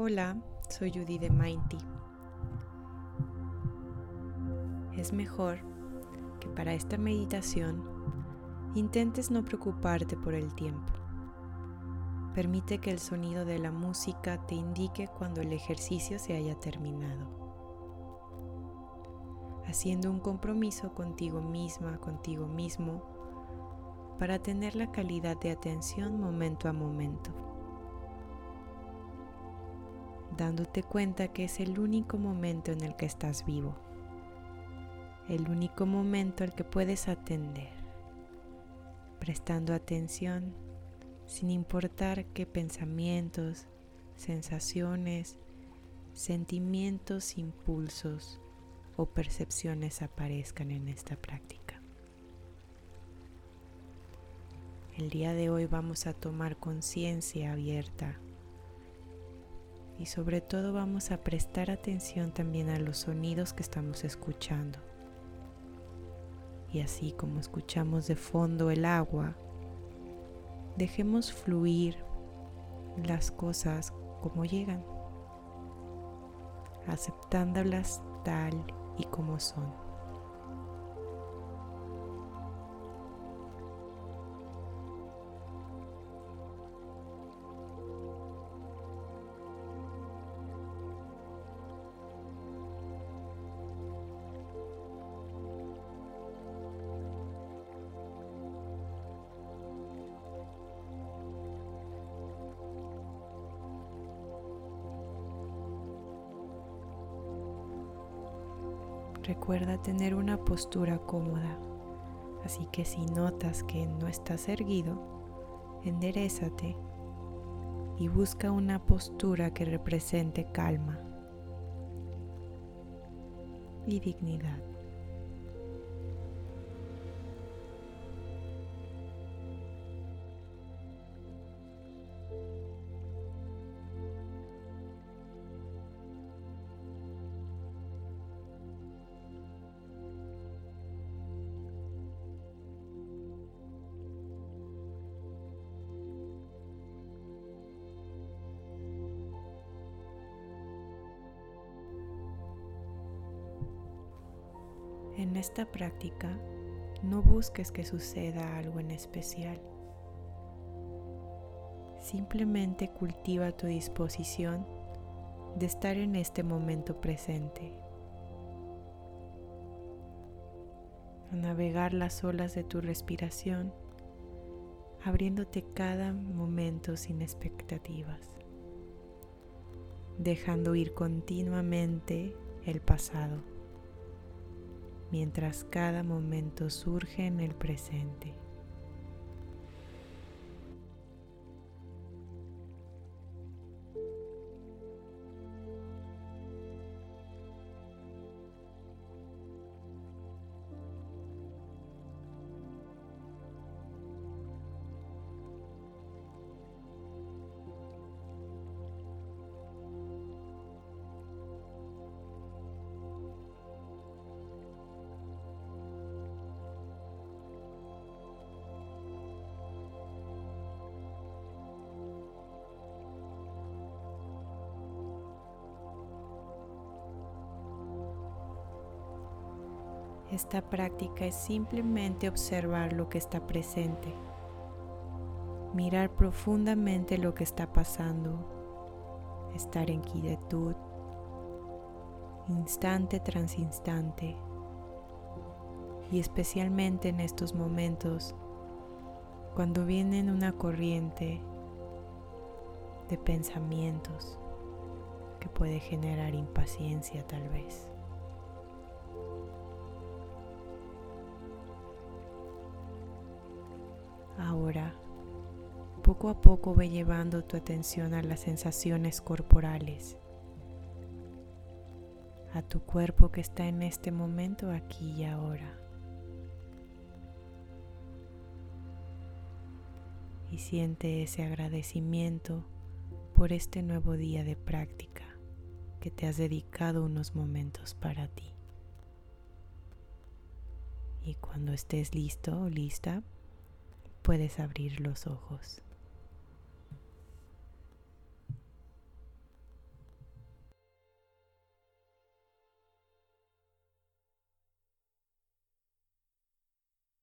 Hola, soy Judy de Mindy. Es mejor que para esta meditación intentes no preocuparte por el tiempo. Permite que el sonido de la música te indique cuando el ejercicio se haya terminado. Haciendo un compromiso contigo misma, contigo mismo, para tener la calidad de atención momento a momento dándote cuenta que es el único momento en el que estás vivo, el único momento al que puedes atender, prestando atención sin importar qué pensamientos, sensaciones, sentimientos, impulsos o percepciones aparezcan en esta práctica. El día de hoy vamos a tomar conciencia abierta y sobre todo vamos a prestar atención también a los sonidos que estamos escuchando. Y así como escuchamos de fondo el agua, dejemos fluir las cosas como llegan, aceptándolas tal y como son. Recuerda tener una postura cómoda, así que si notas que no estás erguido, enderezate y busca una postura que represente calma y dignidad. En esta práctica no busques que suceda algo en especial. Simplemente cultiva tu disposición de estar en este momento presente. A navegar las olas de tu respiración, abriéndote cada momento sin expectativas, dejando ir continuamente el pasado mientras cada momento surge en el presente. Esta práctica es simplemente observar lo que está presente, mirar profundamente lo que está pasando, estar en quietud, instante tras instante, y especialmente en estos momentos, cuando viene una corriente de pensamientos que puede generar impaciencia tal vez. Ahora, poco a poco ve llevando tu atención a las sensaciones corporales, a tu cuerpo que está en este momento aquí y ahora. Y siente ese agradecimiento por este nuevo día de práctica que te has dedicado unos momentos para ti. Y cuando estés listo o lista, puedes abrir los ojos.